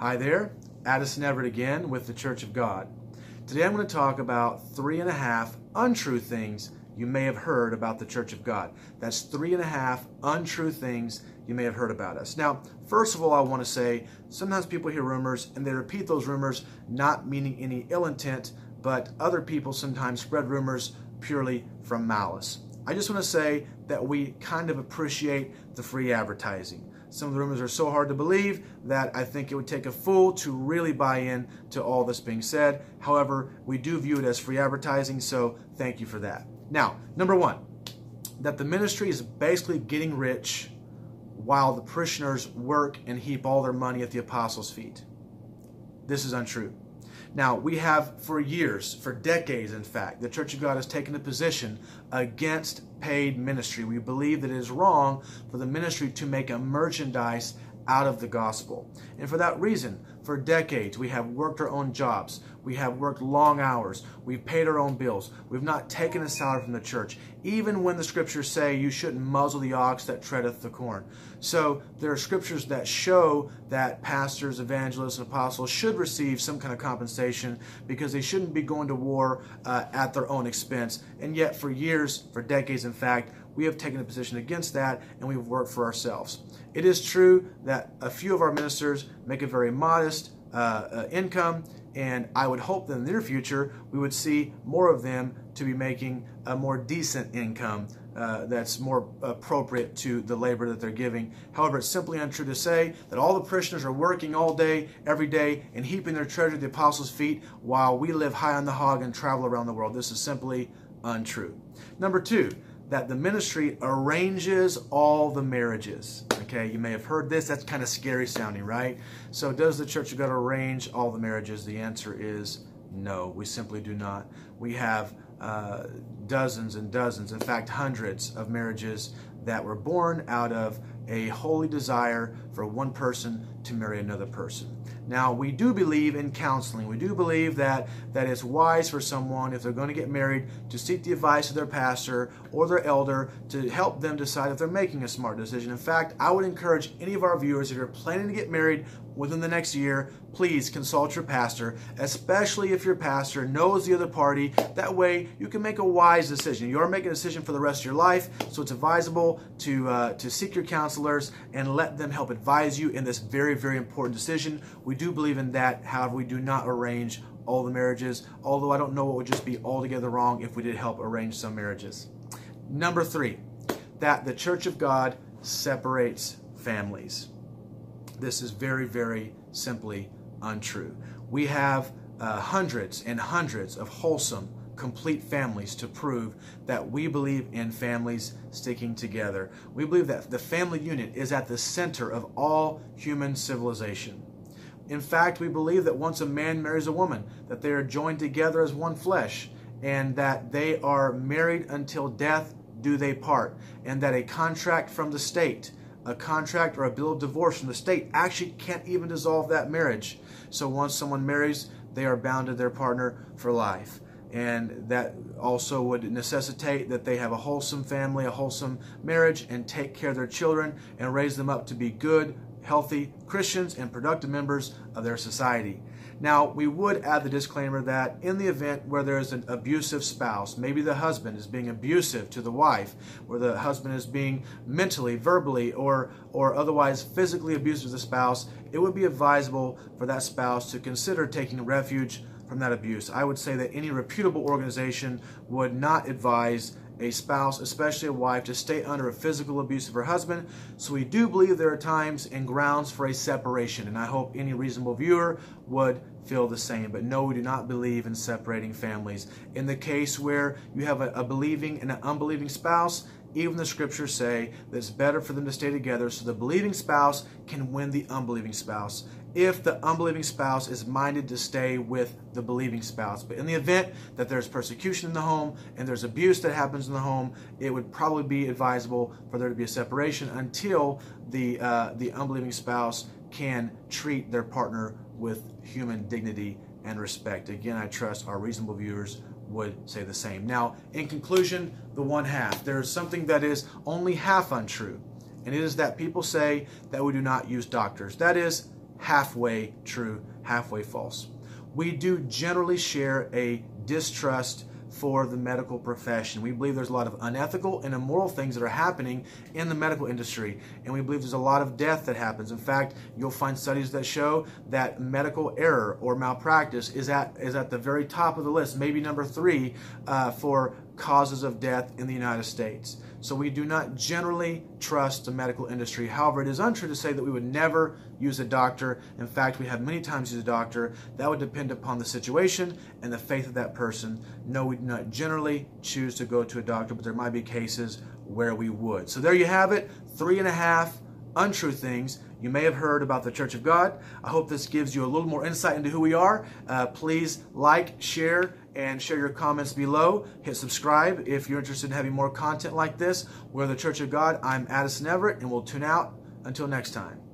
Hi there, Addison Everett again with the Church of God. Today I'm going to talk about three and a half untrue things you may have heard about the Church of God. That's three and a half untrue things you may have heard about us. Now, first of all, I want to say sometimes people hear rumors and they repeat those rumors not meaning any ill intent, but other people sometimes spread rumors purely from malice. I just want to say that we kind of appreciate the free advertising. Some of the rumors are so hard to believe that I think it would take a fool to really buy in to all this being said. However, we do view it as free advertising, so thank you for that. Now, number one, that the ministry is basically getting rich while the parishioners work and heap all their money at the apostles' feet. This is untrue. Now, we have for years, for decades in fact, the Church of God has taken a position against paid ministry. We believe that it is wrong for the ministry to make a merchandise out of the gospel. And for that reason, for decades, we have worked our own jobs. We have worked long hours. We've paid our own bills. We've not taken a salary from the church, even when the scriptures say you shouldn't muzzle the ox that treadeth the corn. So there are scriptures that show that pastors, evangelists, and apostles should receive some kind of compensation because they shouldn't be going to war uh, at their own expense. And yet, for years, for decades, in fact, we have taken a position against that and we've worked for ourselves. It is true that a few of our ministers make a very modest uh, uh, income, and I would hope that in the near future we would see more of them to be making a more decent income uh, that's more appropriate to the labor that they're giving. However, it's simply untrue to say that all the parishioners are working all day, every day, and heaping their treasure at the apostles' feet while we live high on the hog and travel around the world. This is simply untrue. Number two, that the ministry arranges all the marriages. Okay, you may have heard this. That's kind of scary sounding, right? So, does the Church of God arrange all the marriages? The answer is no, we simply do not. We have uh, dozens and dozens, in fact, hundreds of marriages that were born out of a holy desire for one person to marry another person. Now, we do believe in counseling. We do believe that, that it's wise for someone, if they're going to get married, to seek the advice of their pastor or their elder to help them decide if they're making a smart decision. In fact, I would encourage any of our viewers, if you're planning to get married within the next year, please consult your pastor, especially if your pastor knows the other party. That way, you can make a wise decision. You are making a decision for the rest of your life, so it's advisable to, uh, to seek your counselors and let them help advise you in this very, very important decision. We do believe in that. However, we do not arrange all the marriages, although I don't know what would just be altogether wrong if we did help arrange some marriages. Number three, that the Church of God separates families. This is very, very simply untrue. We have uh, hundreds and hundreds of wholesome, complete families to prove that we believe in families sticking together. We believe that the family unit is at the center of all human civilization. In fact, we believe that once a man marries a woman, that they are joined together as one flesh, and that they are married until death do they part, and that a contract from the state, a contract or a bill of divorce from the state actually can't even dissolve that marriage. So once someone marries, they are bound to their partner for life. And that also would necessitate that they have a wholesome family, a wholesome marriage, and take care of their children and raise them up to be good, healthy Christians and productive members of their society. Now, we would add the disclaimer that in the event where there is an abusive spouse, maybe the husband is being abusive to the wife, where the husband is being mentally, verbally, or, or otherwise physically abusive to the spouse, it would be advisable for that spouse to consider taking refuge from that abuse. I would say that any reputable organization would not advise a spouse, especially a wife, to stay under a physical abuse of her husband. So we do believe there are times and grounds for a separation, and I hope any reasonable viewer would feel the same. But no, we do not believe in separating families. In the case where you have a, a believing and an unbelieving spouse, even the scriptures say that it's better for them to stay together so the believing spouse can win the unbelieving spouse if the unbelieving spouse is minded to stay with the believing spouse. But in the event that there's persecution in the home and there's abuse that happens in the home, it would probably be advisable for there to be a separation until the uh, the unbelieving spouse can treat their partner with human dignity and respect. Again, I trust our reasonable viewers would say the same. Now, in conclusion, the one half. There's something that is only half untrue, and it is that people say that we do not use doctors. That is halfway true, halfway false. We do generally share a distrust for the medical profession. We believe there's a lot of unethical and immoral things that are happening in the medical industry, and we believe there's a lot of death that happens. In fact, you'll find studies that show that medical error or malpractice is at is at the very top of the list, maybe number three uh, for causes of death in the United States. So we do not generally trust the medical industry. However, it is untrue to say that we would never use a doctor. In fact, we have many times used a doctor. That would depend upon the situation and the faith of that person. No, we do not generally choose to go to a doctor, but there might be cases where we would. So there you have it. Three and a half untrue things you may have heard about the Church of God. I hope this gives you a little more insight into who we are. Uh, please like, share, and share your comments below. Hit subscribe if you're interested in having more content like this. We're the Church of God. I'm Addison Everett, and we'll tune out until next time.